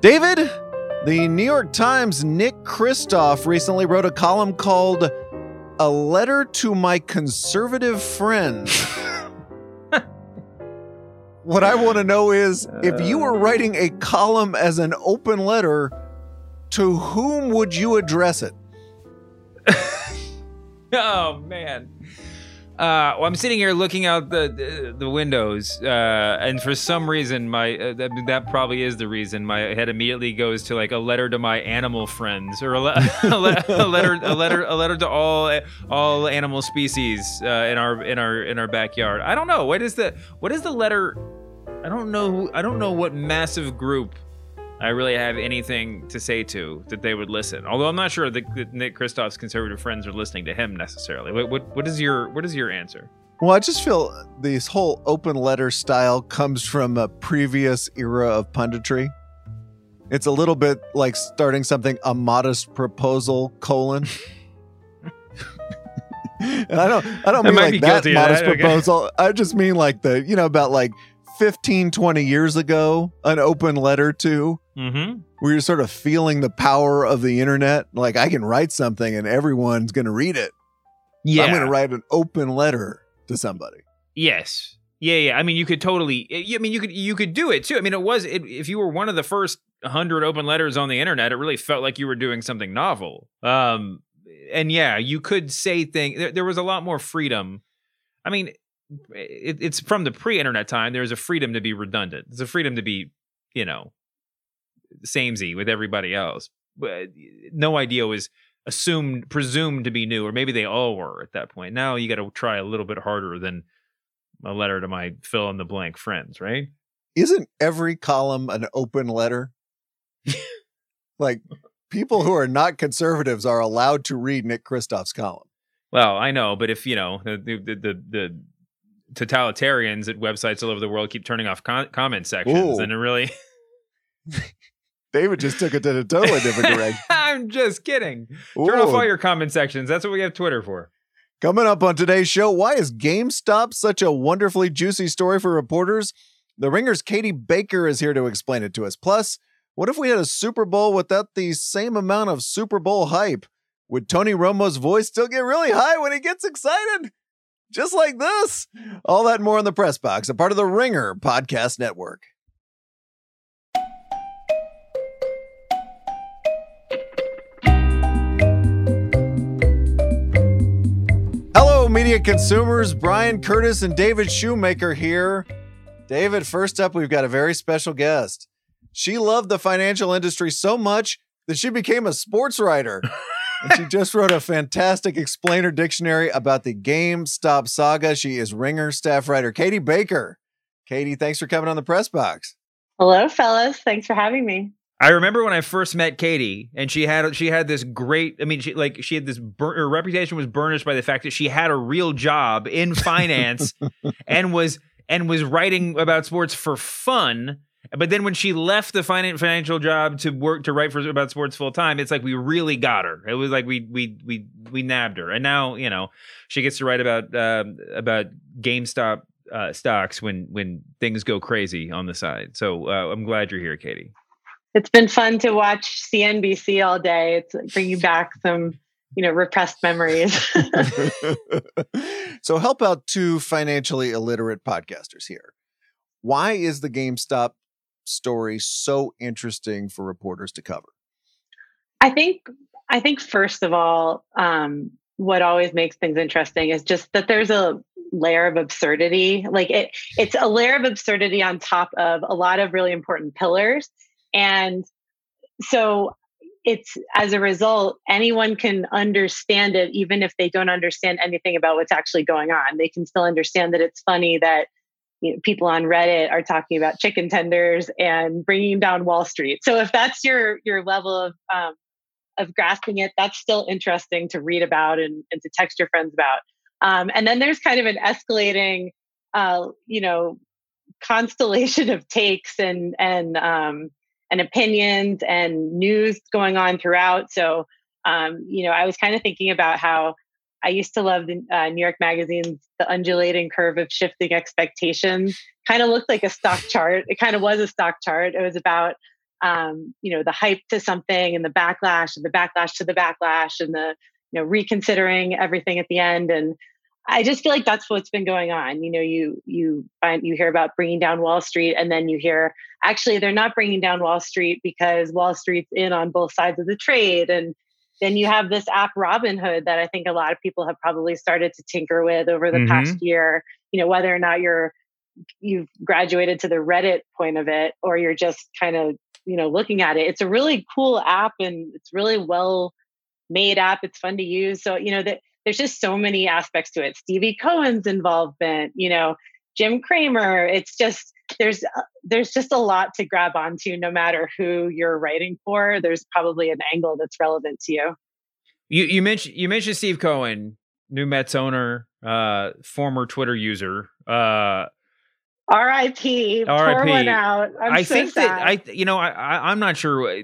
David, the New York Times' Nick Kristof recently wrote a column called A Letter to My Conservative Friends. what I want to know is if you were uh. writing a column as an open letter, to whom would you address it? oh man. Uh, well, I'm sitting here looking out the the, the windows, uh, and for some reason, my uh, that, that probably is the reason. My head immediately goes to like a letter to my animal friends, or a, le- a, le- a letter, a letter, a letter to all all animal species uh, in our in our in our backyard. I don't know what is the what is the letter. I don't know. I don't know what massive group I really have anything to say to that they would listen. Although I'm not sure that, that Nick Kristof's conservative friends are listening to him necessarily. What, what what is your what is your answer? Well, I just feel this whole open letter style comes from a previous era of punditry. It's a little bit like starting something a modest proposal colon. and I don't I don't mean like that modest that. proposal. Okay. I just mean like the you know about like 15 20 years ago an open letter to mm-hmm. where you're sort of feeling the power of the internet. Like i can write something and everyone's going to read it. Yeah i'm going to write an open letter to somebody. Yes. Yeah yeah. I mean you could totally i mean you could you could do it too. I mean it was it, if you were one of the first 100 open letters on the internet it really felt like you were doing something novel. Um and yeah you could say things there, there was a lot more freedom. I mean it, it's from the pre-internet time. There's a freedom to be redundant. There's a freedom to be, you know, samey with everybody else. But eh, no idea was assumed, presumed to be new, or maybe they all were at that point. Now you got to try a little bit harder than a letter to my fill in the blank friends, right? Isn't every column an open letter? like people who are not conservatives are allowed to read Nick Kristof's column. Well, I know, but if you know the the the, the totalitarians at websites all over the world keep turning off con- comment sections, Ooh. and it really. David just took it to a totally different direction. I'm just kidding. Ooh. Turn off all your comment sections. That's what we have Twitter for. Coming up on today's show, why is GameStop such a wonderfully juicy story for reporters? The Ringer's Katie Baker is here to explain it to us. Plus, what if we had a Super Bowl without the same amount of Super Bowl hype? Would Tony Romo's voice still get really high when he gets excited? just like this. All that more in the press box, a part of the Ringer Podcast Network. Hello, media consumers. Bryan Curtis and David Shoemaker here. David, first up, we've got a very special guest. She loved the financial industry so much that she became a sports writer. and she just wrote a fantastic explainer dictionary about the GameStop saga. She is Ringer staff writer Katie Baker. Katie, thanks for coming on the press box. Hello, fellas. Thanks for having me. I remember when I first met Katie, and she had she had this great. I mean, she like she had this. Bur- her reputation was burnished by the fact that she had a real job in finance, and was and was writing about sports for fun but then when she left the financial job to work to write for about sports full time, it's like we really got her. It was like we we we we nabbed her, and now you know she gets to write about uh, about GameStop uh, stocks when when things go crazy on the side. So uh, I'm glad you're here, Katie. It's been fun to watch CNBC all day. It's bringing back some you know repressed memories. so help out two financially illiterate podcasters here. Why is the GameStop story so interesting for reporters to cover? I think I think first of all, um, what always makes things interesting is just that there's a layer of absurdity. Like it, it's a layer of absurdity on top of a lot of really important pillars, and so it's as a result anyone can understand it even if they don't understand anything about what's actually going on they can still understand that it's funny that you know, people on Reddit are talking about chicken tenders and bringing down Wall Street. So if that's your your level of um, of grasping it, that's still interesting to read about and, and to text your friends about. Um, and then there's kind of an escalating, uh, you know, constellation of takes and and um, and opinions and news going on throughout. So um, you know, I was kind of thinking about how I used to love the uh, New York Magazine's The Undulating Curve of Shifting Expectations. Kind of looked like a stock chart. It kind of was a stock chart. It was about um, you know the hype to something and the backlash and the backlash to the backlash and the you know reconsidering everything at the end and I just feel like that's what's been going on. You know, you you find you hear about bringing down Wall Street, and then you hear actually they're not bringing down Wall Street because Wall Street's in on both sides of the trade, and then you have this app Robinhood that I think a lot of people have probably started to tinker with over the mm-hmm. past year. You know, whether or not you're you've graduated to the Reddit point of it, or you're just kind of you know looking at it. It's a really cool app, and it's really well made app. It's fun to use. So you know that there's just so many aspects to it. Stevie Cohen's involvement, you know, Jim Cramer. It's just there's uh, there's just a lot to grab onto. No matter who you're writing for, there's probably an angle that's relevant to you. You you mentioned you mentioned Steve Cohen, new Mets owner, uh, former Twitter user. Uh, R.I.P. Pour one out. I'm i so think sad. that I, you know, I, I am not sure uh,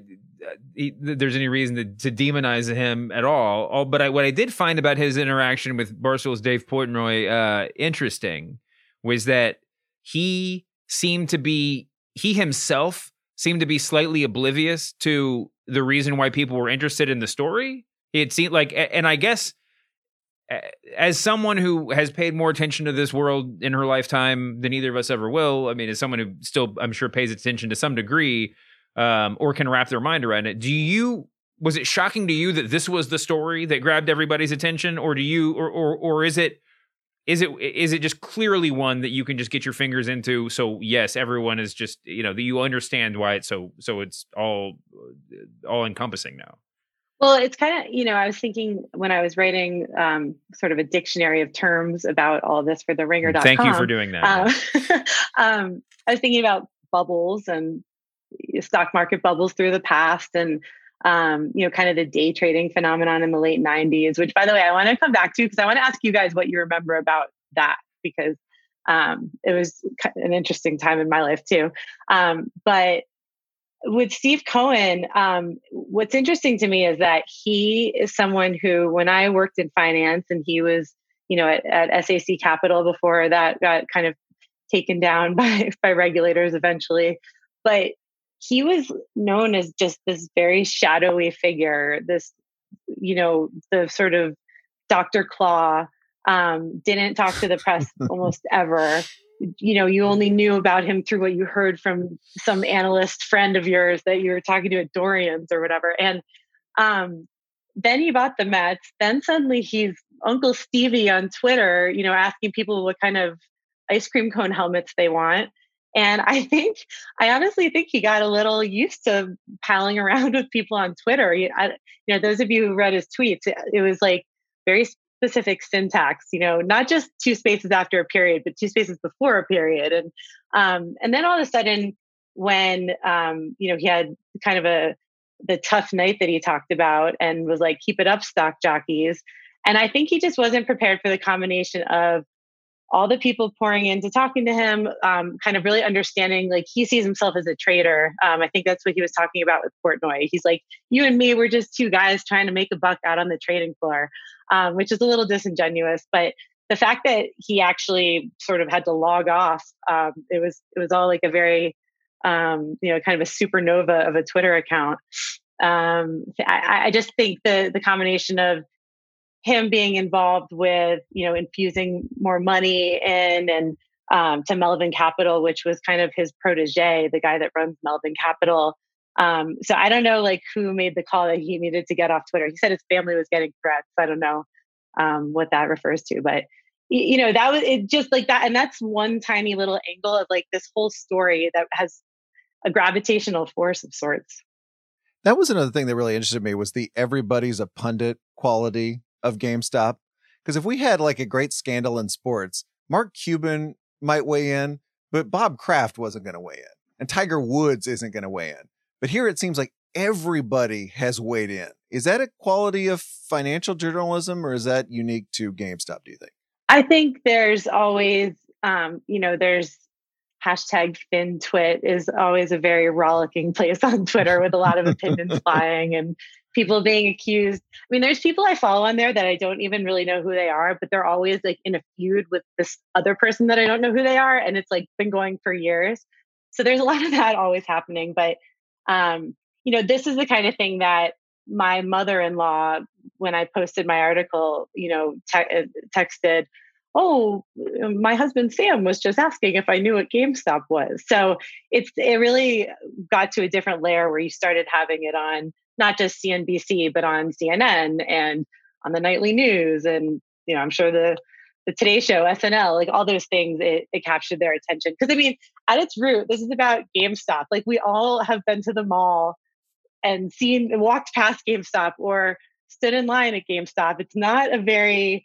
he, there's any reason to, to, demonize him at all. all but I, what I did find about his interaction with Barstool's Dave Portnoy uh, interesting was that he seemed to be he himself seemed to be slightly oblivious to the reason why people were interested in the story. It seemed like, and I guess as someone who has paid more attention to this world in her lifetime than either of us ever will, I mean, as someone who still, I'm sure, pays attention to some degree, um, or can wrap their mind around it. Do you was it shocking to you that this was the story that grabbed everybody's attention, or do you, or or or is it? Is it is it just clearly one that you can just get your fingers into? So yes, everyone is just you know that you understand why it's so so it's all all encompassing now. Well, it's kind of, you know, I was thinking when I was writing um, sort of a dictionary of terms about all this for the ringer.com. Thank you for doing that. Um, um, I was thinking about bubbles and stock market bubbles through the past and um, you know, kind of the day trading phenomenon in the late 90s, which by the way, I want to come back to because I want to ask you guys what you remember about that because um, it was an interesting time in my life too. Um, but with Steve Cohen, um, what's interesting to me is that he is someone who, when I worked in finance and he was, you know, at, at SAC Capital before that got kind of taken down by, by regulators eventually, but he was known as just this very shadowy figure, this, you know, the sort of Dr. Claw, um, didn't talk to the press almost ever. You know, you only knew about him through what you heard from some analyst friend of yours that you were talking to at Dorrian's or whatever. And um, then he bought the Mets. Then suddenly he's Uncle Stevie on Twitter, you know, asking people what kind of ice cream cone helmets they want. And I think, I honestly think he got a little used to palling around with people on Twitter. You, I, you know, those of you who read his tweets, it, it was like very specific syntax. You know, not just two spaces after a period, but two spaces before a period. And um, and then all of a sudden, when um, you know he had kind of a the tough night that he talked about and was like, "Keep it up, stock jockeys." And I think he just wasn't prepared for the combination of all the people pouring into talking to him, um, kind of really understanding like he sees himself as a trader. Um, I think that's what he was talking about with Portnoy. He's like, you and me, we're just two guys trying to make a buck out on the trading floor, um, which is a little disingenuous. But the fact that he actually sort of had to log off, um, it was it was all like a very um, you know kind of a supernova of a Twitter account. Um, I, I just think the the combination of him being involved with you know infusing more money in and um, to Melvin Capital, which was kind of his protege, the guy that runs Melvin Capital. Um, so I don't know like who made the call that he needed to get off Twitter. He said his family was getting threats. I don't know um, what that refers to, but you know that was it just like that and that's one tiny little angle of like this whole story that has a gravitational force of sorts that was another thing that really interested me was the everybody's a pundit quality of GameStop. Because if we had like a great scandal in sports, Mark Cuban might weigh in, but Bob Kraft wasn't going to weigh in, and Tiger Woods isn't going to weigh in. But here it seems like everybody has weighed in. Is that a quality of financial journalism, or is that unique to GameStop? Do you think? I think there's always, um, you know, there's hashtag FinTwit is always a very rollicking place on Twitter with a lot of opinions flying and people being accused. I mean, there's people I follow on there that I don't even really know who they are, but they're always like in a feud with this other person that I don't know who they are. And it's like been going for years. So there's a lot of that always happening. But um, you know, this is the kind of thing that my mother-in-law, when I posted my article, you know, te- uh, texted, "Oh, my husband Sam was just asking if I knew what GameStop was." So it's it really got to a different layer where you started having it on not just CNBC but on CNN and on the nightly news, and you know, I'm sure the the Today Show, SNL, like all those things, it, it captured their attention. Because I mean, at its root, this is about GameStop. Like we all have been to the mall and seen walked past GameStop or stood in line at GameStop. It's not a very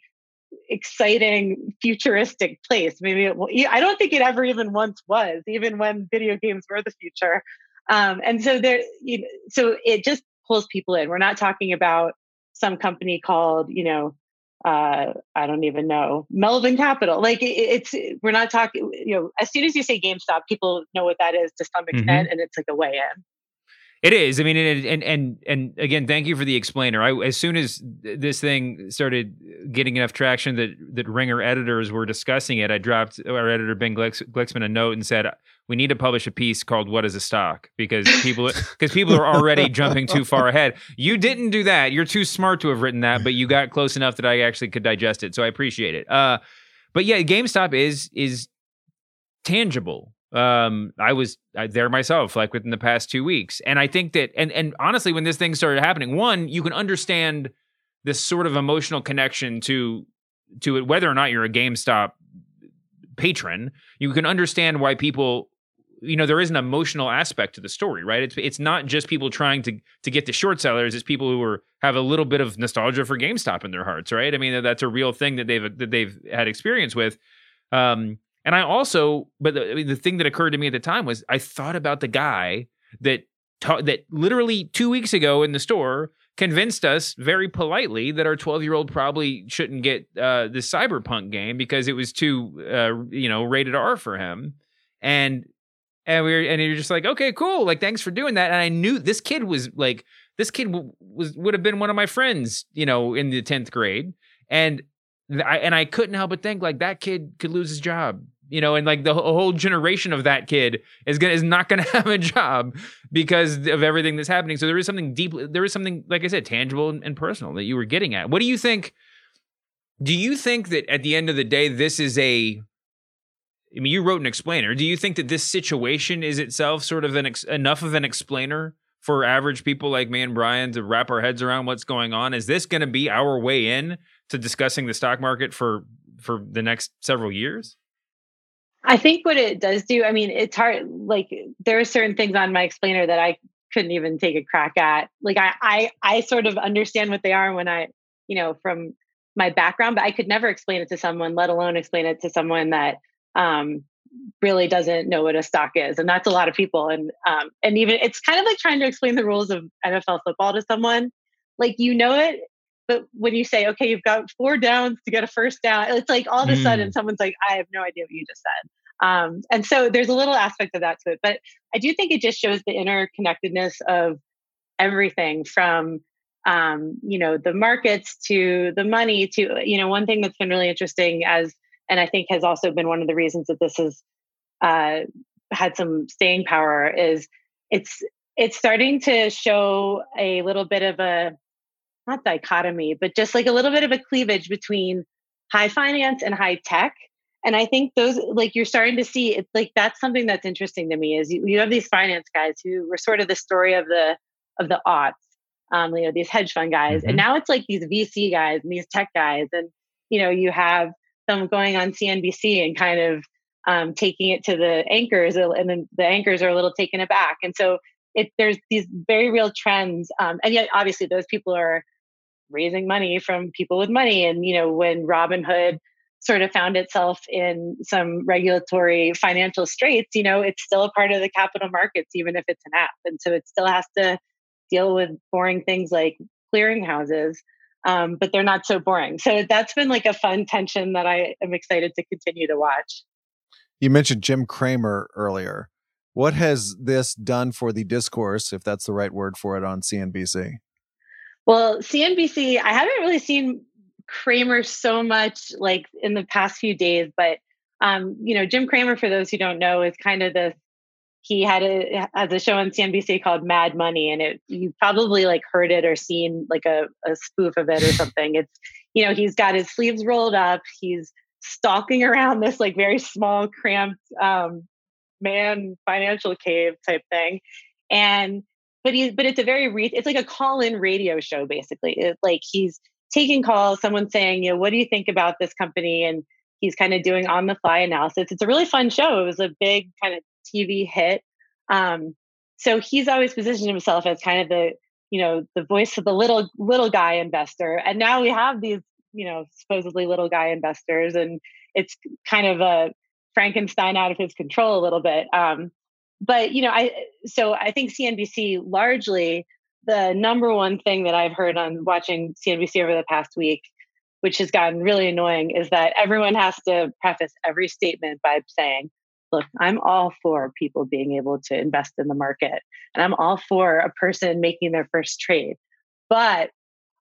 exciting futuristic place. Maybe it, will, I don't think it ever even once was, even when video games were the future. Um, and so there, you know, so it just pulls people in. We're not talking about some company called, you know, uh, I don't even know Melvin Capital. Like it, it's we're not talking. You know, as soon as you say GameStop, people know what that is to some extent, mm-hmm. and it's like a way in. It is. I mean, and and and and again, thank you for the explainer. I as soon as this thing started getting enough traction that that Ringer editors were discussing it, I dropped our editor Ben Glicksman a note and said we need to publish a piece called "What is a Stock" because people because people are already jumping too far ahead. You didn't do that. You're too smart to have written that, but you got close enough that I actually could digest it. So I appreciate it. Uh, but yeah, GameStop is is tangible um i was there myself like within the past two weeks and i think that and and honestly when this thing started happening one you can understand this sort of emotional connection to to it whether or not you're a gamestop patron you can understand why people you know there is an emotional aspect to the story right? It's it's not just people trying to to get the short sellers. It's people who are have a little bit of nostalgia for gamestop in their hearts right? I mean that's a real thing that they've that they've had experience with. Um and I also, but the, I mean, the thing that occurred to me at the time was I thought about the guy that ta- that literally two weeks ago in the store convinced us very politely that our 12 year old probably shouldn't get uh, the cyberpunk game because it was too uh, you know rated r for him. And and we were and you're just like okay cool like thanks for doing that and i knew this kid was like this kid w- was would have been one of my friends you know in the 10th grade and I, and I couldn't help but think like that kid could lose his job you know, and like the whole generation of that kid is gonna is not gonna have a job because of everything that's happening. So there is something deep there is something like I said, tangible and, and personal that you were getting at. What do you think? Do you think that at the end of the day, this is a I mean, you wrote an explainer. Do you think that this situation is itself sort of an ex- enough of an explainer for average people like me and Bryan to wrap our heads around what's going on? Is this going to be our way in to discussing the stock market for for the next several years? I think what it does do, I mean, it's hard. Like there are certain things on my explainer that I couldn't even take a crack at. Like I, I, I sort of understand what they are when I, you know, from my background, but I could never explain it to someone, let alone explain it to someone that um, really doesn't know what a stock is, and that's a lot of people. And um, and even it's kind of like trying to explain the rules of NFL football to someone. Like you know it, but when you say, okay, you've got four downs to get a first down, it's like all of a mm. sudden someone's like, I have no idea what you just said. Um, and so there's a little aspect of that to it. But I do think it just shows the interconnectedness of everything from um, you know the markets to the money to you know one thing that's been really interesting as and I think has also been one of the reasons that this has uh, had some staying power is it's it's starting to show a little bit of a not dichotomy, but just like a little bit of a cleavage between high finance and high tech. And I think those, like you're starting to see, it's like that's something that's interesting to me is you, you have these finance guys who were sort of the story of the of the aughts, um, you know, these hedge fund guys, mm-hmm. and now it's like these VC guys and these tech guys, and you know, you have them going on CNBC and kind of um, taking it to the anchors, and then the anchors are a little taken aback, and so it there's these very real trends, um, and yet obviously those people are raising money from people with money. And, you know, when Robinhood sort of found itself in some regulatory financial straits, you know, it's still a part of the capital markets, even if it's an app. And so it still has to deal with boring things like clearinghouses. Um, but they're not so boring. So that's been like a fun tension that I am excited to continue to watch. You mentioned Jim Cramer earlier. What has this done for the discourse, if that's the right word for it, on CNBC? Well, CNBC, I haven't really seen Cramer so much like in the past few days, but um, you know, Jim Cramer, for those who don't know, is kind of the he had a has a show on CNBC called Mad Money, and it you probably like heard it or seen like a, a spoof of it or something. It's you know he's got his sleeves rolled up, he's stalking around this like very small, cramped um, man financial cave type thing, and but he's but it's a very re- it's like a call in radio show basically. It's like he's taking calls, someone saying, you know, what do you think about this company? And he's kind of doing on the fly analysis. It's a really fun show. It was a big kind of TV hit. Um, so he's always positioned himself as kind of the, you know, the voice of the little little guy investor. And now we have these, you know, supposedly little guy investors, and it's kind of a Frankenstein out of his control a little bit. Um, but you know, I so I think CNBC largely the number one thing that I've heard on watching CNBC over the past week, which has gotten really annoying, is that everyone has to preface every statement by saying, look, I'm all for people being able to invest in the market and I'm all for a person making their first trade. But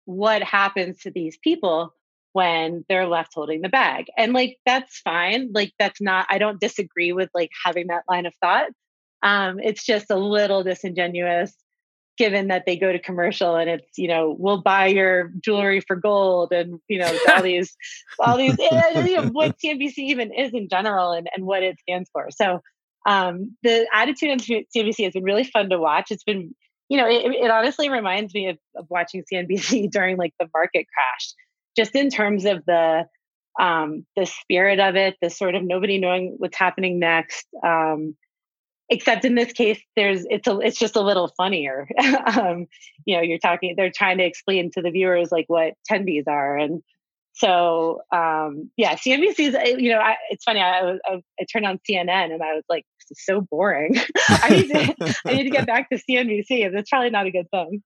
what happens to these people when they're left holding the bag? And like, that's fine. Like, that's not, I don't disagree with like having that line of thought. Um, it's just a little disingenuous given that they go to commercial and it's you know we'll buy your jewelry for gold and you know all these all these eh, you know, what CNBC even is in general and, and what it stands for. So um, the attitude on CNBC has been really fun to watch. It's been you know it, it honestly reminds me of, of watching CNBC during like the market crash, just in terms of the um, the spirit of it, the sort of nobody knowing what's happening next. Um, except in this case there's it's a it's just a little funnier. Um, you know you're talking they're trying to explain to the viewers like what tendies are. And so um, yeah cnbc's uh, you know I, it's funny I, I, I turned on cnn and i was like this is so boring. I, need to, I need to get back to cnbc and it's probably not a good thing.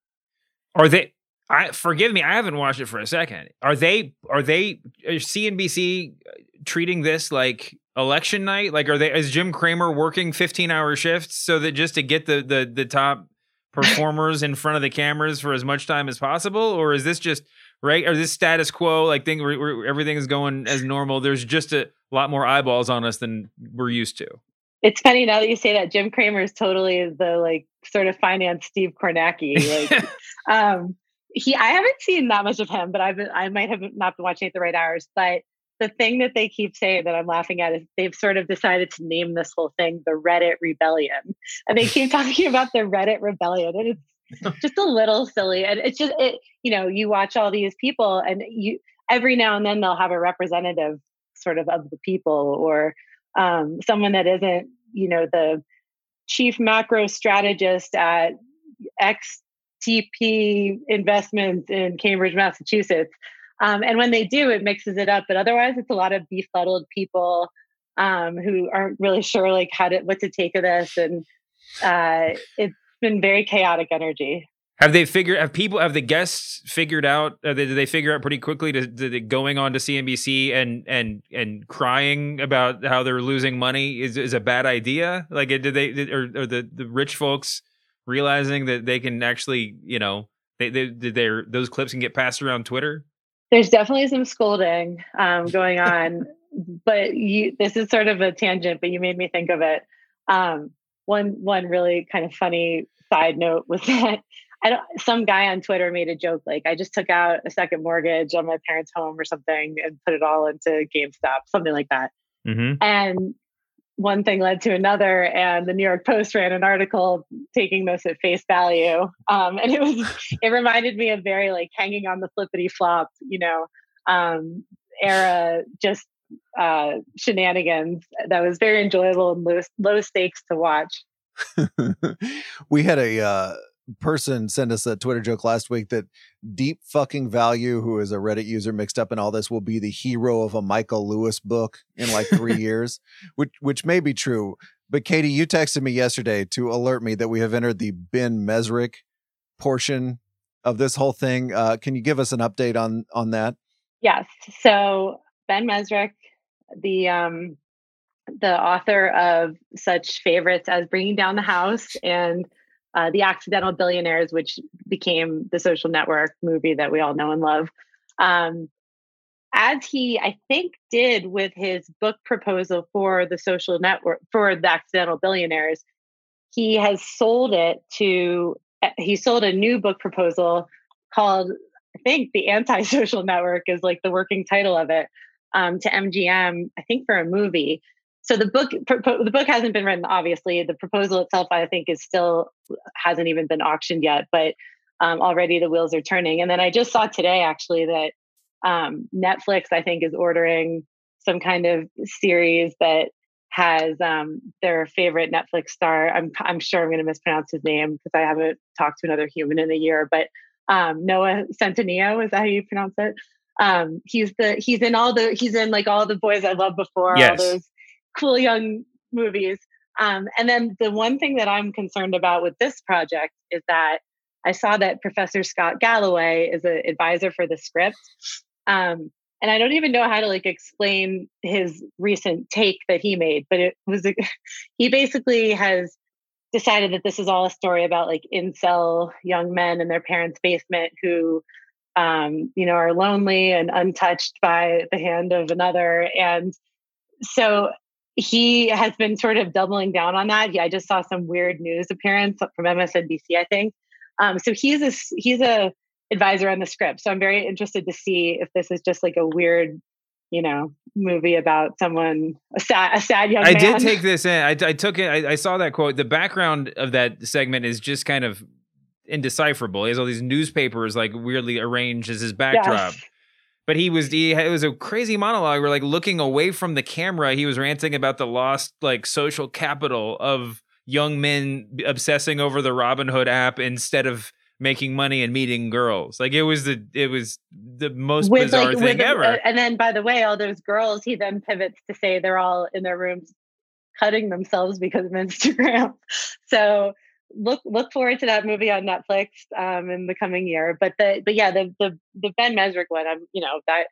Are they I forgive me, I haven't watched it for a second. Are they are they is CNBC treating this like election night? Like, are they is Jim Cramer working fifteen hour shifts so that just to get the the the top performers in front of the cameras for as much time as possible, or is this just right? Or this status quo like thing where, where everything is going as normal? There's just a lot more eyeballs on us than we're used to. It's funny now that you say that. Jim Cramer is totally the like sort of finance Steve Kornacki. Like, um, he, I haven't seen that much of him, but I've been, I might have not been watching at the right hours, but the thing that they keep saying that I'm laughing at is they've sort of decided to name this whole thing the Reddit Rebellion. And they keep talking about the Reddit Rebellion. And it's just a little silly. And it's just it, you know, you watch all these people and you every now and then they'll have a representative sort of of the people or um, someone that isn't, you know, the chief macro strategist at XTP investments in Cambridge, Massachusetts um, and when they do, it mixes it up. But otherwise, it's a lot of befuddled people um, who aren't really sure like how to what to take of this, and uh, it's been very chaotic energy. Have they figured? Have people? Have the guests figured out? Uh, did they figure out pretty quickly to, to, going on to CNBC and and and crying about how they're losing money is is a bad idea? Like, did they did, or, or the the rich folks realizing that they can actually, you know, they they did their those clips can get passed around Twitter? There's definitely some scolding um, going on, but you, this is sort of a tangent, but you made me think of it. Um, one one really kind of funny side note was that I don't, some guy on Twitter made a joke like I just took out a second mortgage on my parents' home or something and put it all into GameStop, something like that. Mm-hmm. And one thing led to another and the new york post ran an article taking this at face value. Um, and it was it reminded me of very like hanging on the flippity flop you know um, era just uh, shenanigans that was very enjoyable and low, low stakes to watch. We had a uh, person sent us a Twitter joke last week that Deep Fucking Value, who is a Reddit user mixed up in all this, will be the hero of a Michael Lewis book in like three years, which which may be true. But Katie, you texted me yesterday to alert me that we have entered the Ben Mezrich portion of this whole thing. Uh, can you give us an update on on that? Yes. So Ben Mezrich, the um, the author of such favorites as Bringing Down the House and uh, The Accidental Billionaires, which became the social network movie that we all know and love. Um, as he, I think, did with his book proposal for the social network, for The Accidental Billionaires, he has sold it to uh, he sold a new book proposal called I think the antisocial network is like the working title of it um, to MGM I think for a movie. So the book pro- the book hasn't been written obviously the proposal itself I think is still hasn't even been auctioned yet but um, already the wheels are turning and then I just saw today actually that um, Netflix I think is ordering some kind of series that has um, their favorite Netflix star. I'm I'm sure I'm going to mispronounce his name because I haven't talked to another human in a year. But um, Noah Centineo is that how you pronounce it? Um, he's the he's in all the he's in like all the boys I loved before, yes. all those cool young movies. Um, and then the one thing that I'm concerned about with this project is that I saw that Professor Scott Galloway is an advisor for the script. Um, and I don't even know how to like explain his recent take that he made, but it was he basically has decided that this is all a story about like incel young men in their parents' basement who um, you know are lonely and untouched by the hand of another and so he has been sort of doubling down on that. Yeah, I just saw some weird news appearance from MSNBC, I think. Um, so he's a he's a advisor on the script. So I'm very interested to see if this is just like a weird, you know, movie about someone a sad, a sad young. I man. did take this in. I, I took it. I, I, saw that quote. The background of that segment is just kind of indecipherable. He has all these newspapers like weirdly arranged as his backdrop. Yes. But he was he it was a crazy monologue where like looking away from the camera, he was ranting about the lost like social capital of young men obsessing over the Robinhood app instead of making money and meeting girls. Like it was the it was the most with bizarre like, thing ever. Uh, and then by the way, all those girls, he then pivots to say they're all in their rooms cutting themselves because of Instagram. So look look forward to that movie on Netflix um, in the coming year. But the but yeah, the the the Ben Mezrich one, I'm you know that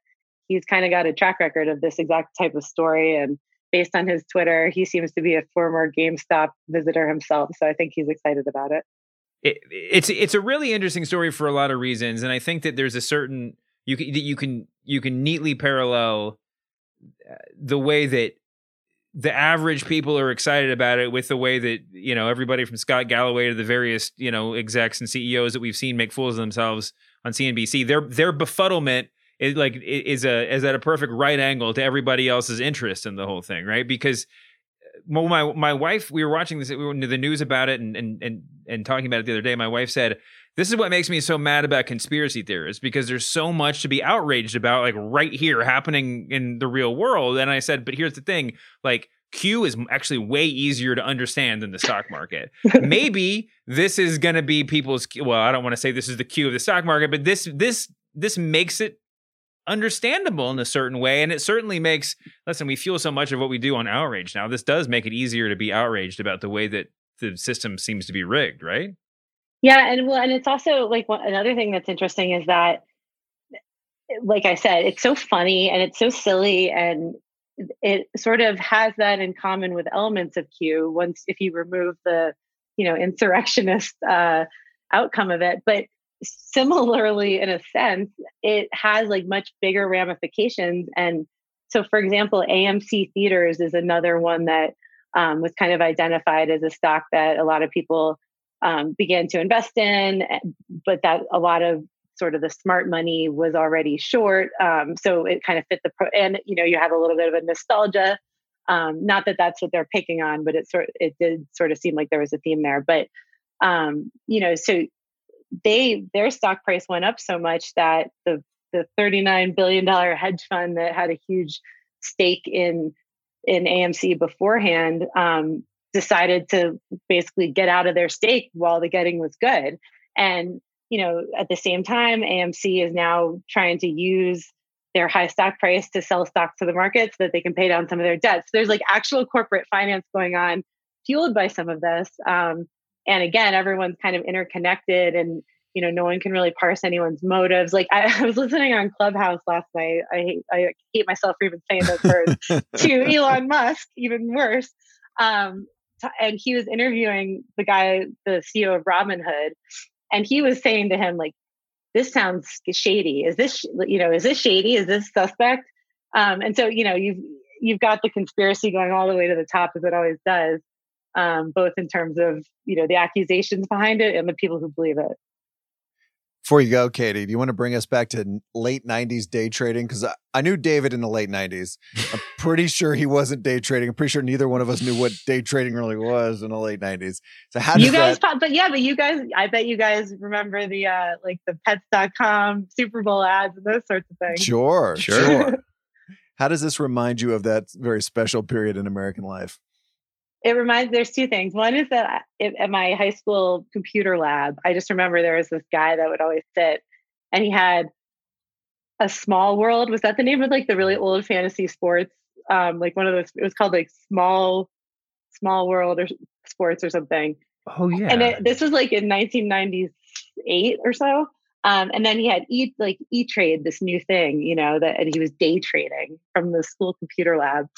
he's kind of got a track record of this exact type of story and based on his Twitter, he seems to be a former GameStop visitor himself. So I think he's excited about it it, it's it's a really interesting story for a lot of reasons, and I think that there's a certain you can you can you can neatly parallel uh, the way that the average people are excited about it with the way that you know everybody from Scott Galloway to the various you know execs and CEOs that we've seen make fools of themselves on CNBC. Their their befuddlement is like is a is at a perfect right angle to everybody else's interest in the whole thing, right? Because well, my my wife, we were watching this, we were the news about it, and and and and talking about it the other day. My wife said, "This is what makes me so mad about conspiracy theorists because there's so much to be outraged about, like right here, happening in the real world." And I said, "But here's the thing, like." Q is actually way easier to understand than the stock market. Maybe this is going to be people's well, I don't want to say this is the Q of the stock market, but this this this makes it understandable in a certain way. And it certainly makes, listen, we feel so much of what we do on outrage now. This does make it easier to be outraged about the way that the system seems to be rigged, right? Yeah. And well, and it's also like one, another thing that's interesting is that, like I said, it's so funny and it's so silly and it sort of has that in common with elements of Q once if you remove the, you know, insurrectionist uh, outcome of it. But similarly in a sense it has like much bigger ramifications and so for example amc theaters is another one that um, was kind of identified as a stock that a lot of people um, began to invest in eh, but that a lot of sort of the smart money was already short um, so it kind of fit the pro and you know you have a little bit of a nostalgia. Um, not that that's what they're picking on but it sort it did sort of seem like there was a theme there but um, you know so they their stock price went up so much that the the 39 billion dollar hedge fund that had a huge stake in in AMC beforehand um, decided to basically get out of their stake while the getting was good. And you know, at the same time, AMC is now trying to use their high stock price to sell stocks to the market so that they can pay down some of their debts. So there's like actual corporate finance going on, fueled by some of this. Um, and again everyone's kind of interconnected and you know no one can really parse anyone's motives like i, I was listening on clubhouse last night i hate i hate myself for even saying those words to elon musk even worse um, and he was interviewing the guy the ceo of robinhood and he was saying to him like this sounds shady. Is this you know is this shady? Is this suspect? Um, and so you know you've you've got the conspiracy going all the way to the top as it always does um, both in terms of you know the accusations behind it and the people who believe it. Before you go, Katie, do you want to bring us back to late 90s day trading? Because I, I, knew David in the late 90s. I'm pretty sure he wasn't day trading. I'm pretty sure neither one of us knew what day trading really was in the late 90s. So how does you guys, that... but yeah, but you guys, I bet you guys remember the uh like the pets.com Super Bowl ads and those sorts of things. Sure, sure. how does this remind you of that very special period in American life? It reminds there's two things. One is that at my high school computer lab i just remember there was this guy that would always sit and he had a small world. Was that the name of like the really old fantasy sports? Um like one of those it was called like small small world or sports or something. Oh yeah and it, this was like in 1998 or so. Um, and then he had e like e trade this new thing you know that and he was day trading from the school computer lab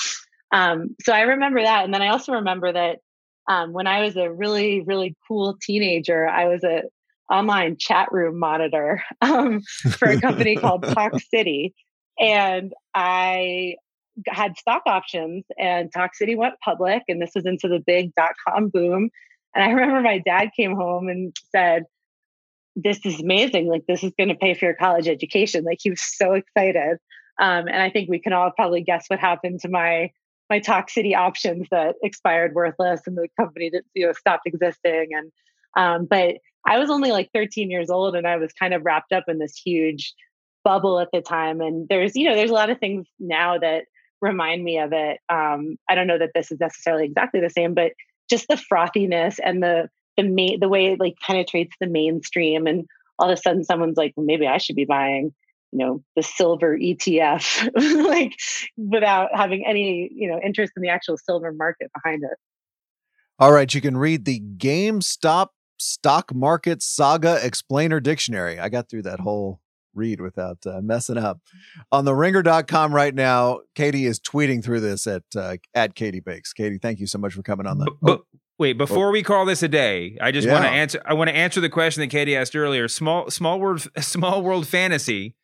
um, so I remember that. And then I also remember that um, when I was a really, really cool teenager, I was a online chat room monitor um, for a company called Talk City. And I had stock options and Talk City went public and this was into the big dot com boom. And I remember my dad came home and said, this is amazing. Like, this is going to pay for your college education. Like, he was so excited. Um, and I think we can all probably guess what happened to my my Talk City options that expired worthless and the company that you know stopped existing. And um, but I was only like 13 years old and I was kind of wrapped up in this huge bubble at the time. And there's you know there's a lot of things now that remind me of it. Um, I don't know that this is necessarily exactly the same, but just the frothiness and the the main the way it like penetrates the mainstream and all of a sudden someone's like well, maybe I should be buying you know the silver ETF, like without having any you know interest in the actual silver market behind it. All right, you can read the GameStop Stock Market Saga Explainer Dictionary. I got through that whole read without uh, messing up. On the ringer.com right now, Katie is tweeting through this at uh, at Katie Bakes. Katie, thank you so much for coming on the but, Wait, before oh. we call this a day, I just yeah. want to answer I want to answer the question that Katie asked earlier. Small small world small world fantasy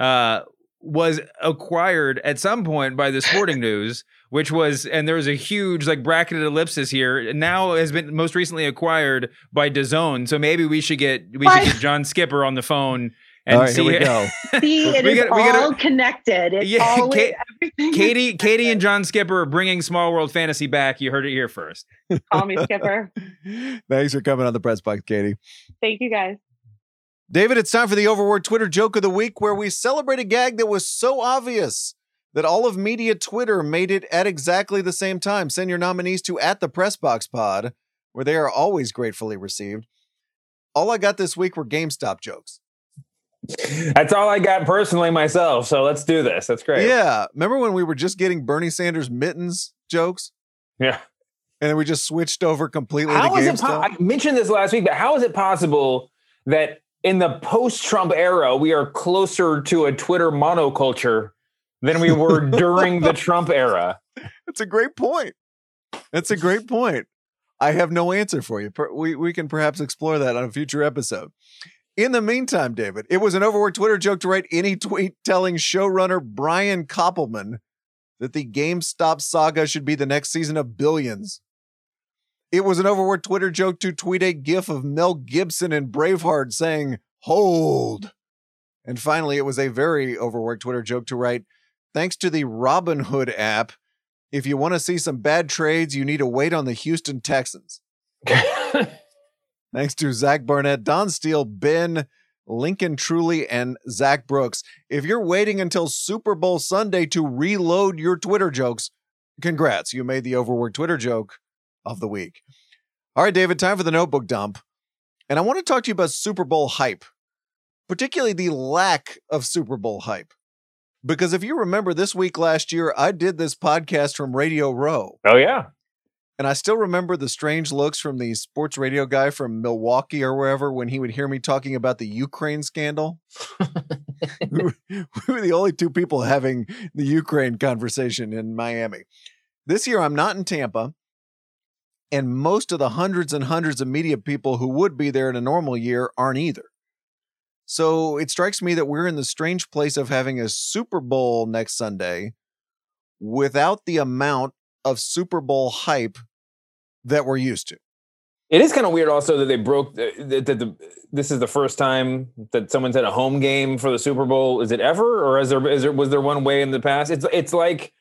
uh, was acquired at some point by the Sporting News, which was, and there was a huge like bracketed ellipsis here. Now has been most recently acquired by DAZN. So maybe we should get we should get John Skipper on the phone. And all right, see here we go. see, it we is got, we all gotta, connected. It's yeah, always, Katie, Katie, and John Skipper are bringing Small World Fantasy back. You heard it here first. Call me Skipper. Thanks for coming on the press box, Katie. Thank you, guys. David, it's time for the Overworked Twitter joke of the week where we celebrate a gag that was so obvious that all of media Twitter made it at exactly the same time. Send your nominees to at the Pressbox Pod, where they are always gratefully received. All I got this week were GameStop jokes. That's all I got personally myself. So let's do this. That's great. Yeah. Remember when we were just getting Bernie Sanders mittens jokes? Yeah. And then we just switched over completely how to GameStop? Po- I mentioned this last week, but how is it possible that in the post-Trump era, we are closer to a Twitter monoculture than we were during the Trump era. That's a great point. That's a great point. I have no answer for you. We we can perhaps explore that on a future episode. In the meantime, David, it was an overworked Twitter joke to write any tweet telling showrunner Brian Koppelman that the GameStop saga should be the next season of Billions. It was an overworked Twitter joke to tweet a gif of Mel Gibson in Braveheart saying, hold. And finally, it was a very overworked Twitter joke to write, thanks to the Robinhood app, if you want to see some bad trades, you need to wait on the Houston Texans. thanks to Zach Barnett, Don Steele, Ben, Lincoln Truly, and Zach Brooks. If you're waiting until Super Bowl Sunday to reload your Twitter jokes, congrats, you made the overworked Twitter joke of the week. All right, David, time for the notebook dump. And I want to talk to you about Super Bowl hype, particularly the lack of Super Bowl hype. Because if you remember this week last year, I did this podcast from Radio Row. Oh, yeah. And I still remember the strange looks from the sports radio guy from Milwaukee or wherever when he would hear me talking about the Ukraine scandal. we were the only two people having the Ukraine conversation in Miami. This year, I'm not in Tampa. And most of the hundreds and hundreds of media people who would be there in a normal year aren't either. So it strikes me that we're in the strange place of having a Super Bowl next Sunday without the amount of Super Bowl hype that we're used to. It is kind of weird, also that they broke uh, that the, the, the, This is the first time that someone's had a home game for the Super Bowl. Is it ever, or is there is there was there one way in the past? It's it's like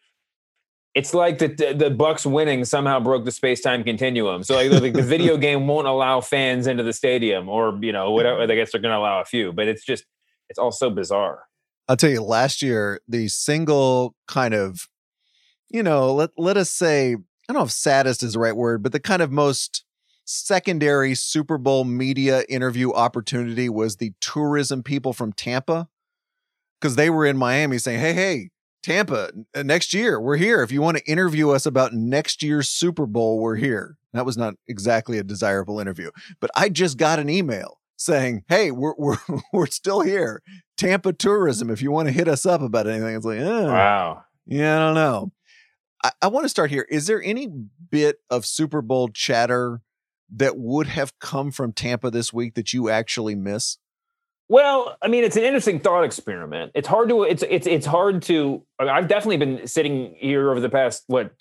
it's like the the Bucks winning somehow broke the space time continuum. So like, like the video game won't allow fans into the stadium, or you know whatever. I guess they're going to allow a few, but it's just it's all so bizarre. I'll tell you, last year the single kind of, you know, let let us say I don't know if saddest is the right word, but the kind of most secondary Super Bowl media interview opportunity was the tourism people from Tampa because they were in Miami saying, "Hey, hey, Tampa, uh, next year we're here. If you want to interview us about next year's Super Bowl, we're here." That was not exactly a desirable interview, but I just got an email saying, "Hey, we're we're we're still here. Tampa tourism. If you want to hit us up about anything, it's like, oh, wow, yeah, I don't know." I, I want to start here. Is there any bit of Super Bowl chatter that would have come from Tampa this week that you actually miss? Well, I mean, it's an interesting thought experiment. It's hard to it's it's it's hard to I've definitely been sitting here over the past what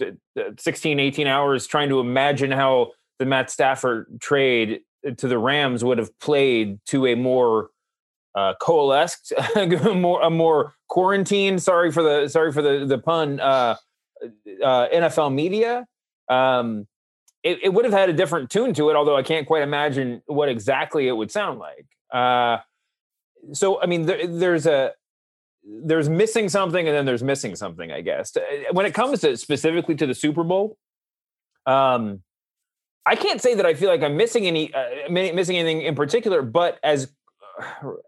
16 18 hours trying to imagine how the Matt Stafford trade to the Rams would have played to a more uh, coalesced, more a more quarantine. Sorry for the sorry for the the pun. Uh, uh, NFL media. Um, it, it, would have had a different tune to it, although I can't quite imagine what exactly it would sound like. Uh, so, I mean, there, there's a there's missing something, and then there's missing something. I guess uh, when it comes to specifically to the Super Bowl, um, I can't say that I feel like I'm missing any uh, missing anything in particular. But as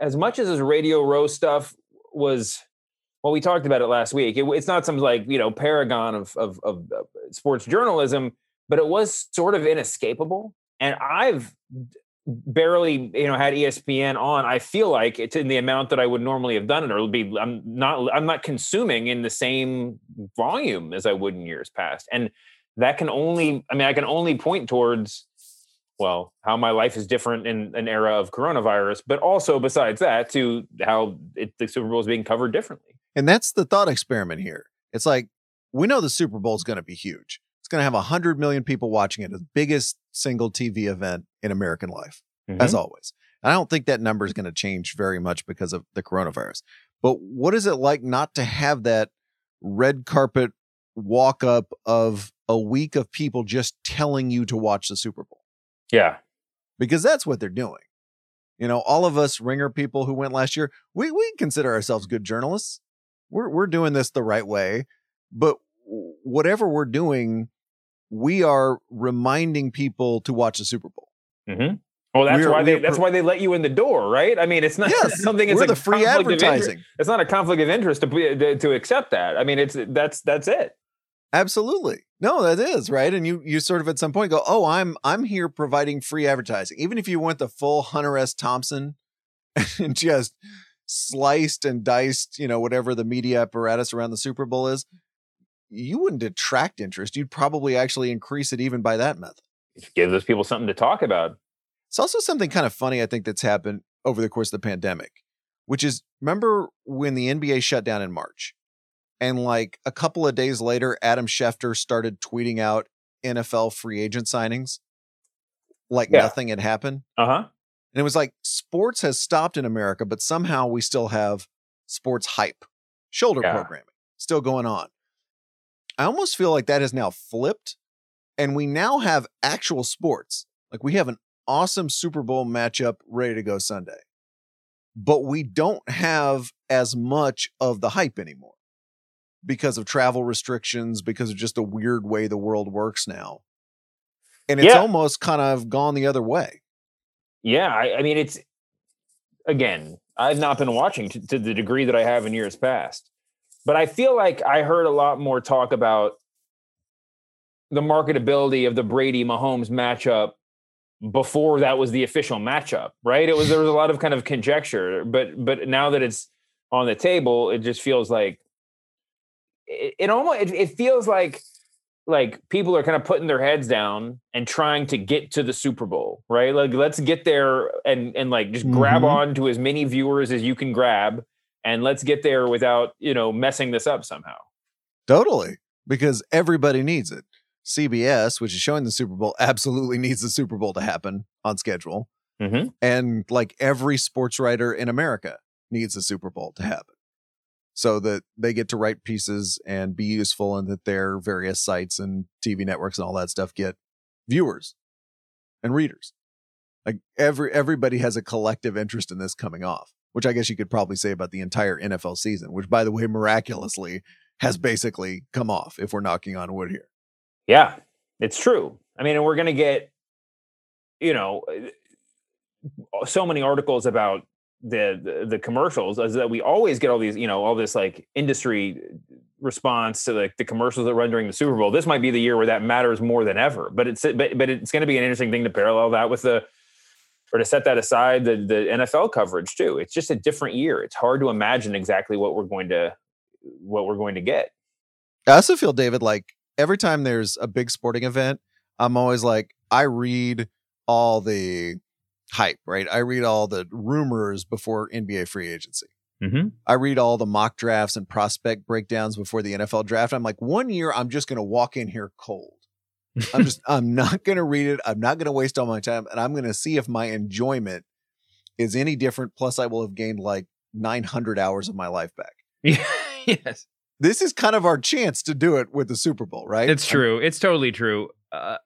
as much as this Radio Row stuff was well, we talked about it last week. It, it's not some like you know paragon of, of, of sports journalism, but it was sort of inescapable. And I've barely you know had ESPN on. I feel like it's in the amount that I would normally have done it, or be. I'm not. I'm not consuming in the same volume as I would in years past, and that can only. I mean, I can only point towards well, how my life is different in an era of coronavirus, but also besides that, to how it, the Super Bowl is being covered differently. And that's the thought experiment here. It's like we know the Super Bowl is going to be huge. It's going to have 100 million people watching it, the biggest single TV event in American life, mm-hmm. as always. And I don't think that number is going to change very much because of the coronavirus. But what is it like not to have that red carpet walk up of a week of people just telling you to watch the Super Bowl? Yeah. Because that's what they're doing. You know, all of us ringer people who went last year, we we consider ourselves good journalists we're we're doing this the right way, but whatever we're doing, we are reminding people to watch the Super Bowl. Mm-hmm. Well, that's we're, why they that's why they let you in the door, right? I mean, it's not yes, something. It's we're the free advertising. It's not a conflict of interest to, to to accept that. I mean, it's that's that's it. Absolutely. No, that is right. And you you sort of at some point go, oh, I'm I'm here providing free advertising. Even if you went the full Hunter S. Thompson and just sliced and diced, you know, whatever the media apparatus around the Super Bowl is, you wouldn't detract interest. You'd probably actually increase it even by that method. Give those people something to talk about. It's also something kind of funny, I think, that's happened over the course of the pandemic, which is remember when the NBA shut down in March? And like a couple of days later, Adam Schefter started tweeting out NFL free agent signings like yeah. nothing had happened. Uh huh. And it was like sports has stopped in America, but somehow we still have sports hype, shoulder yeah. programming still going on. I almost feel like that has now flipped and we now have actual sports. Like we have an awesome Super Bowl matchup ready to go Sunday, but we don't have as much of the hype anymore because of travel restrictions, because of just the weird way the world works now. And it's yeah. almost kind of gone the other way. Yeah, I, I mean, it's again, I've not been watching to, to the degree that I have in years past, but I feel like I heard a lot more talk about the marketability of the Brady Mahomes matchup before that was the official matchup, right? It was there was a lot of kind of conjecture, but but now that it's on the table, it just feels like it, it almost it, it feels like like people are kind of putting their heads down and trying to get to the Super Bowl, right? Like let's get there and and like just mm-hmm. grab on to as many viewers as you can grab and let's get there without, you know, messing this up somehow. Totally. Because everybody needs it. CBS, which is showing the Super Bowl, absolutely needs the Super Bowl to happen on schedule. Mm-hmm. And like every sports writer in America needs the Super Bowl to happen so that they get to write pieces and be useful and that their various sites and TV networks and all that stuff get viewers and readers. Like every everybody has a collective interest in this coming off, which I guess you could probably say about the entire NFL season, which by the way miraculously has basically come off if we're knocking on wood here. Yeah, it's true. I mean, and we're going to get, you know, uh, so many articles about the, the, the commercials is that we always get all these, you know, all this like industry response to like the commercials that run during the Super Bowl. This might be the year where that matters more than ever. But it's but but it's going to be an interesting thing to parallel that with the or to set that aside the the NFL coverage too. It's just a different year. It's hard to imagine exactly what we're going to what we're going to get. I also feel David like every time there's a big sporting event, I'm always like I read all the hype, right? I read all the rumors before NBA free agency. Mm-hmm. I read all the mock drafts and prospect breakdowns before the NFL draft. I'm like, one year I'm just going to walk in here cold. I'm just, I'm not going to read it. I'm not going to waste all my time. And I'm going to see if my enjoyment is any different. Plus, I will have gained like 900 hours of my life back. Yes. This is kind of our chance to do it with the Super Bowl, right? It's true. It's totally true. Uh,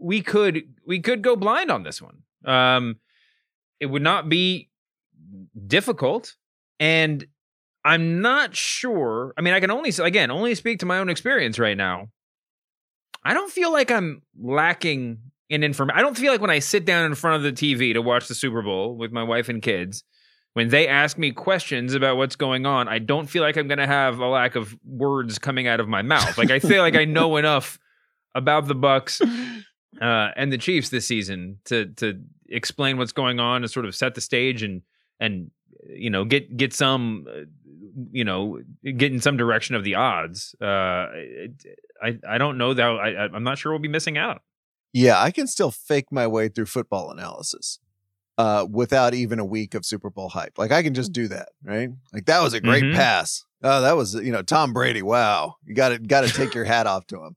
we could we could go blind on this one. Um, it would not be difficult, and I'm not sure. I mean, I can only again only speak to my own experience right now. I don't feel like I'm lacking in information. I don't feel like when I sit down in front of the TV to watch the Super Bowl with my wife and kids, when they ask me questions about what's going on, I don't feel like I'm going to have a lack of words coming out of my mouth. Like I feel like I know enough about the Bucks uh, and the Chiefs this season to to explain what's going on and sort of set the stage and and you know get get some uh, you know get in some direction of the odds. Uh, I I don't know that I I'm not sure we'll be missing out. Yeah, I can still fake my way through football analysis uh, without even a week of Super Bowl hype. Like I can just do that, right? Like that was a great Mhm. pass. Oh, that was you know Tom Brady. Wow, you got to got to take your hat off to him.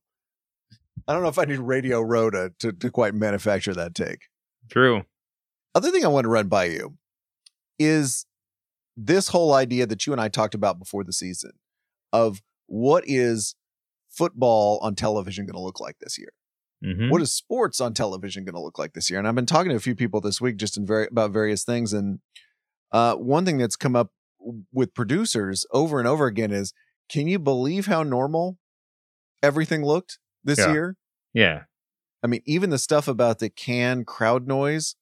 I don't know if I need Radio Row to, to to quite manufacture that take. True. Other thing I want to run by you is this whole idea that you and I talked about before the season of what is football on television going to look like this year. Mhm. What is sports on television going to look like this year? And I've been talking to a few people this week just in very about various things. And uh, one thing that's come up with producers over and over again is, can you believe how normal everything looked this Yeah. year? Yeah. I mean, even the stuff about the can crowd noise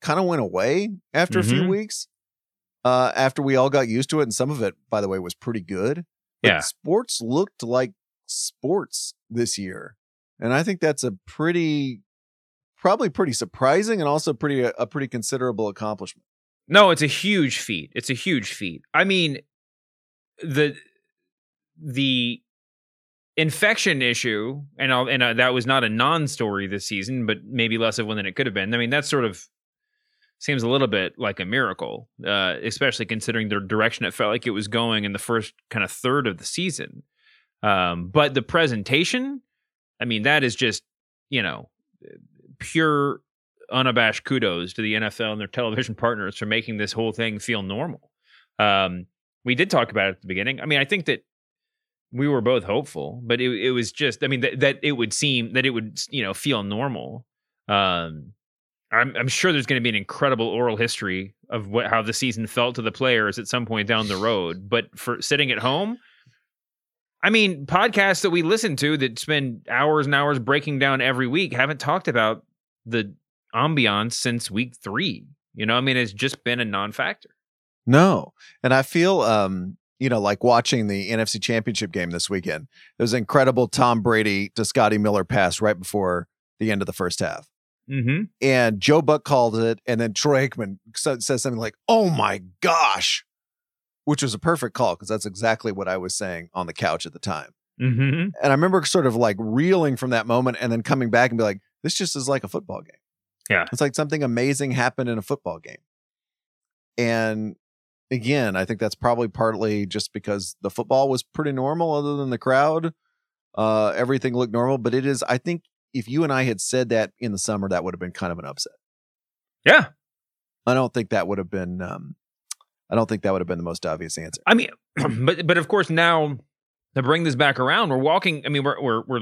kind of went away after a few Mhm. weeks. Uh, after we all got used to it, and some of it, by the way, was pretty good. But Yeah. sports looked like sports this year, and I think that's a pretty, probably pretty surprising, and also pretty a, pretty considerable accomplishment. No, it's a huge feat. It's a huge feat. I mean, the the infection issue, and I'll, and uh, that was not a non-story this season, but maybe less of one than it could have been. I mean, that sort of seems a little bit like a miracle, uh, especially considering the direction it felt like it was going in the first kind of third of the season. Um, but the presentation, I mean, that is just you know pure unabashed kudos to the NFL and their television partners for making this whole thing feel normal. Um, we did talk about it at the beginning. I mean, I think that we were both hopeful, but it, it was just, I mean, that, that it would seem that it would, you know, feel normal. Um, I'm, I'm sure there's going to be an incredible oral history of what how the season felt to the players at some point down the road. But for sitting at home, I mean, podcasts that we listen to that spend hours and hours breaking down every week haven't talked about the ambiance since week three. You know, I mean, it's just been a non-factor. No. And I feel um, you know, like watching the NFC championship game this weekend. There was an incredible Tom Brady to Scotty Miller pass right before the end of the first half. Mm-hmm. And Joe Buck called it, and then Troy Aikman says something like, Oh my gosh, which was a perfect call because that's exactly what I was saying on the couch at the time. Mm-hmm. And I remember sort of like reeling from that moment and then coming back and be like, This just is like a football game. Yeah. It's like something amazing happened in a football game. And again, I think that's probably partly just because the football was pretty normal other than the crowd. Uh, everything looked normal, but it is. I think if you and I had said that in the summer, that would have been kind of an upset. Yeah, I don't think that would have been. Um, I don't think that would have been the most obvious answer. I mean, but but of course now to bring this back around, we're walking. I mean, we're we're we're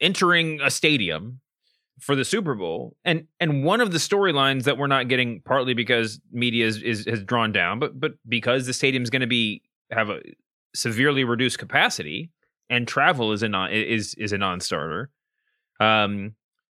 entering a stadium for the Super Bowl, and and one of the storylines that we're not getting, partly because media is, is has drawn down, but but because the stadium's going to be have a severely reduced capacity, and travel is a non is is a non-starter. Um,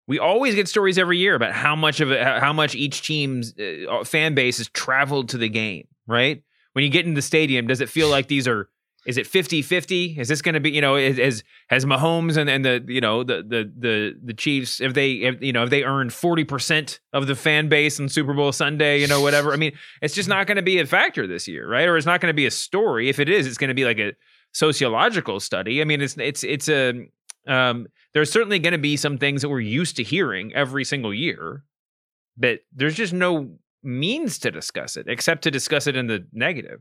we always get stories every year about how much of how much each team's uh, fan base has traveled to the game. Right? When you get in the stadium, does it feel like these are is it 50-50 is this going to be you know is has mahomes and, and the you know the the the the chiefs if they if, you know if they earned 40% of the fan base on super bowl sunday you know whatever i mean it's just not going to be a factor this year right? Or it's not going to be a story. If it is it's going to be like a sociological study. I mean it's it's it's a um there's certainly going to be some things that we're used to hearing every single year but there's just no means to discuss it except to discuss it in the negative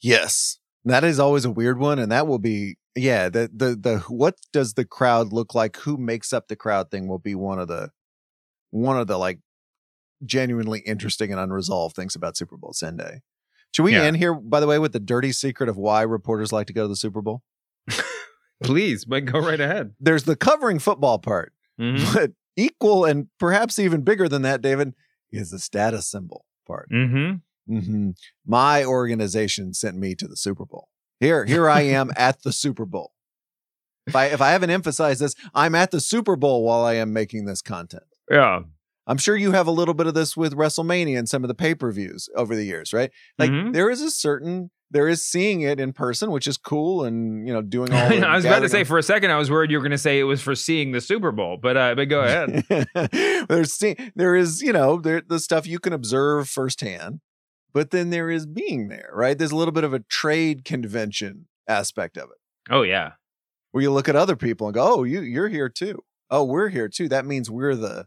Yes. That is always a weird one, and that will be yeah. The the the what does the crowd look like? Who makes up the crowd thing will be one of the one of the like genuinely interesting and unresolved things about Super Bowl Sunday. Should we Yeah. end here, by the way, with the dirty secret of why reporters like to go to the Super Bowl? please but go right ahead There's the covering football part, mm-hmm. but equal and perhaps even bigger than that, David, is the status symbol part. Mm-hmm. hmm My organization sent me to the Super Bowl. Here, here I am at the Super Bowl. If I if I haven't emphasized this, I'm at the Super Bowl while I am making this content. yeah I'm sure you have a little bit of this with WrestleMania and some of the pay per views over the years, right? Like Mhm. there is a certain there is seeing it in person, which is cool, and you know doing all. I was about to say for a second I was worried you were going to say it was for seeing the Super Bowl, but uh, but go ahead. There's see, there is you know there the stuff you can observe firsthand, but then there is being there, right? There's a little bit of a trade convention aspect of it, oh yeah, where you look at other people and go, "Oh, you you're here too. Oh, we're here too. That means we're the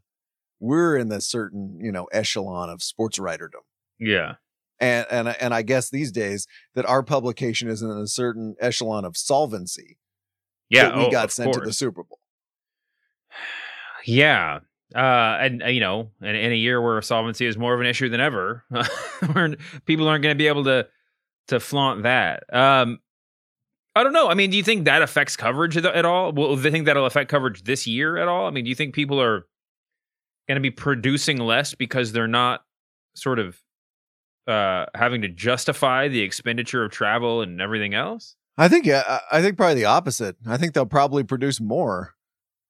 we're in the certain you know echelon of sports writerdom." yeah, And and and I guess these days that our publication is in a certain echelon of solvency. yeah. that we oh, got sent to the course. Super Bowl. Yeah. Uh, and uh, you know, in, in a year where solvency is more of an issue than ever, where people aren't going to be able to to flaunt that. Um, I don't know. I mean, do you think that affects coverage at, at all? Will they think that'll affect coverage this year at all? I mean, do you think people are going to be producing less because they're not sort of uh, having to justify the expenditure of travel and everything else? I think yeah, I think probably the opposite. I think they'll probably produce more.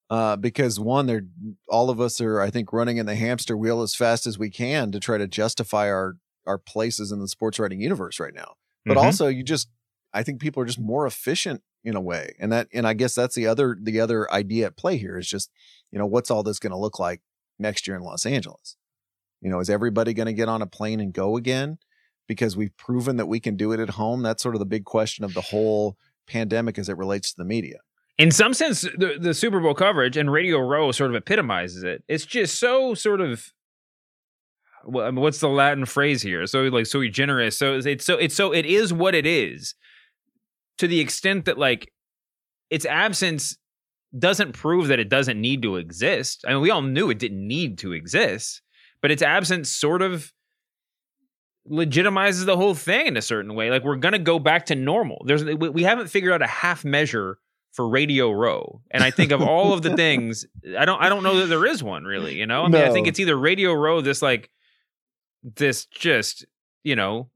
Uh, because one, they're all of us are, I think, running in the hamster wheel as fast as we can to try to justify our our places in the sports writing universe right now. But Mhm. also, you just, I think people are just more efficient in a way, and that, and I guess that's the other the other idea at play here is just, you know, what's all this going to look like next year in Los Angeles? You know, is everybody going to get on a plane and go again? Because we've proven that we can do it at home. That's sort of the big question of the whole pandemic as it relates to the media. in some sense, the, the Super Bowl coverage and Radio Row sort of epitomizes it. It's just so sort of, well, I mean, what's the Latin phrase here? So like sui generis. So it's so it's so it is what it is, to the extent that like its absence doesn't prove that it doesn't need to exist. I mean, we all knew it didn't need to exist, but its absence sort of legitimizes the whole thing in a certain way. Like we're gonna go back to normal. There's we, we haven't figured out a half measure for Radio Row, and I think of all of the things, I don't I don't know that there is one really. You know, I mean, I think it's either Radio Row, this like this just you know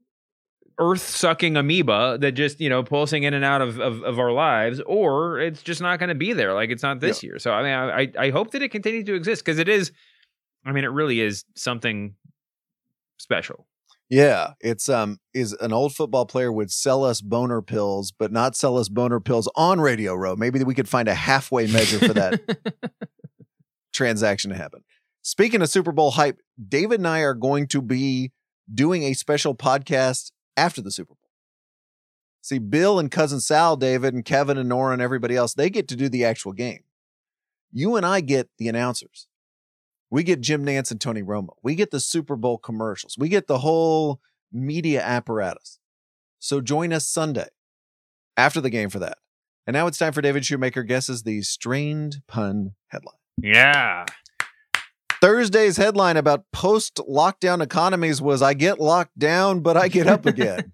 earth sucking amoeba that just you know pulsing in and out of, of, of our lives or it's just not going to be there like it's not this year so i mean i i hope that it continues to exist because it is i mean it really is something special Yeah, it's um is an old football player would sell us boner pills, but not sell us boner pills on Radio Row. Maybe we could find a halfway measure for that transaction to happen. Speaking of Super Bowl hype, David and I are going to be doing a special podcast after the Super Bowl. See, Bill and cousin Sal, David and Kevin and Nora and everybody else, they get to do the actual game. You and I get the announcers. We get Jim Nantz and Tony Romo. We get the Super Bowl commercials. We get the whole media apparatus. So join us Sunday after the game for that. And now it's time for David Shoemaker guesses the strained pun headline. Yeah. Thursday's headline about post lockdown economies was I get locked down, but I get up again.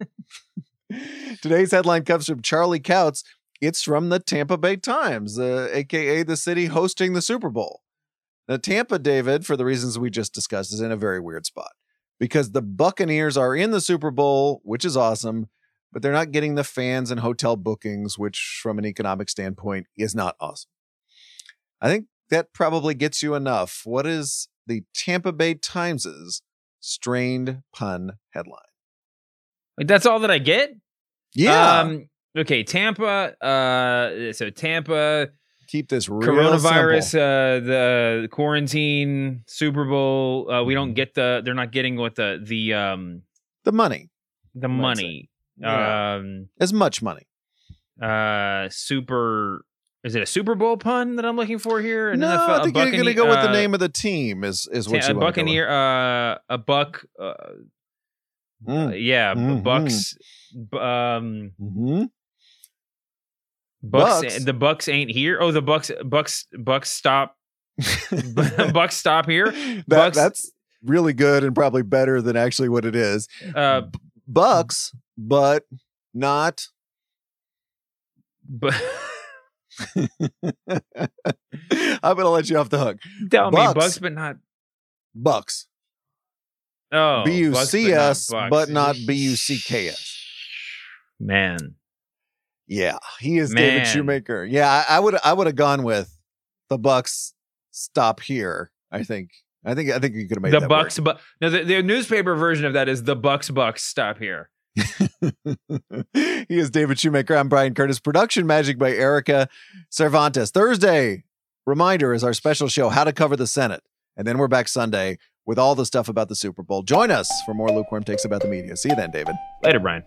Today's headline comes from Charlie Couts. It's from the Tampa Bay Times, uh, aka the city hosting the Super Bowl. Now, Tampa, David, for the reasons we just discussed, is in a very weird spot because the Buccaneers are in the Super Bowl, which is awesome, but they're not getting the fans and hotel bookings, which, from an economic standpoint, is not awesome. I think that probably gets you enough. What is the Tampa Bay Times's strained pun headline? Like, that's all that I get? Yeah. Um, okay, Tampa. Uh, so Tampa Keep this real coronavirus, simple. uh, the quarantine, Super Bowl. Uh, we don't get the. They're not getting what the the um the money, the money. Yeah. Um, as much money. uh, super. Is it a Super Bowl pun that I'm looking for here? An no, NFL I think you're going to go with the uh, name of the team. Is is what you a want to go. Buccaneer, uh, a buck, uh, Mm, yeah, Mhm. Bucks, um, mhm. Bucks, Bucks. the Bucks ain't here. Oh, the Bucks, Bucks, Bucks stop, Bucks stop here. That- Bucks- that's really good and probably better than actually what it is. Uh, Bucks, but not. but I'm going to let you off the hook. tell me Bucks. Bucks, but not Bucks. oh B U Bucks, C S, Bucks. but not B U C K S. Man, Yeah, he is David Shoemaker. Yeah, I, I would I would have gone with the Bucks stop here. I think. I think I think you could have made the that Bucks, but no, the, the newspaper version of that is the Bucks. Bucks stop here. he is David Shoemaker. I'm Bryan Curtis. Production magic by Erica Cervantes. Thursday reminder is our special show, How to Cover the Senate, and then we're back Sunday with all the stuff about the Super Bowl. Join us for more lukewarm takes about the media. See you then, David. Later, Bryan.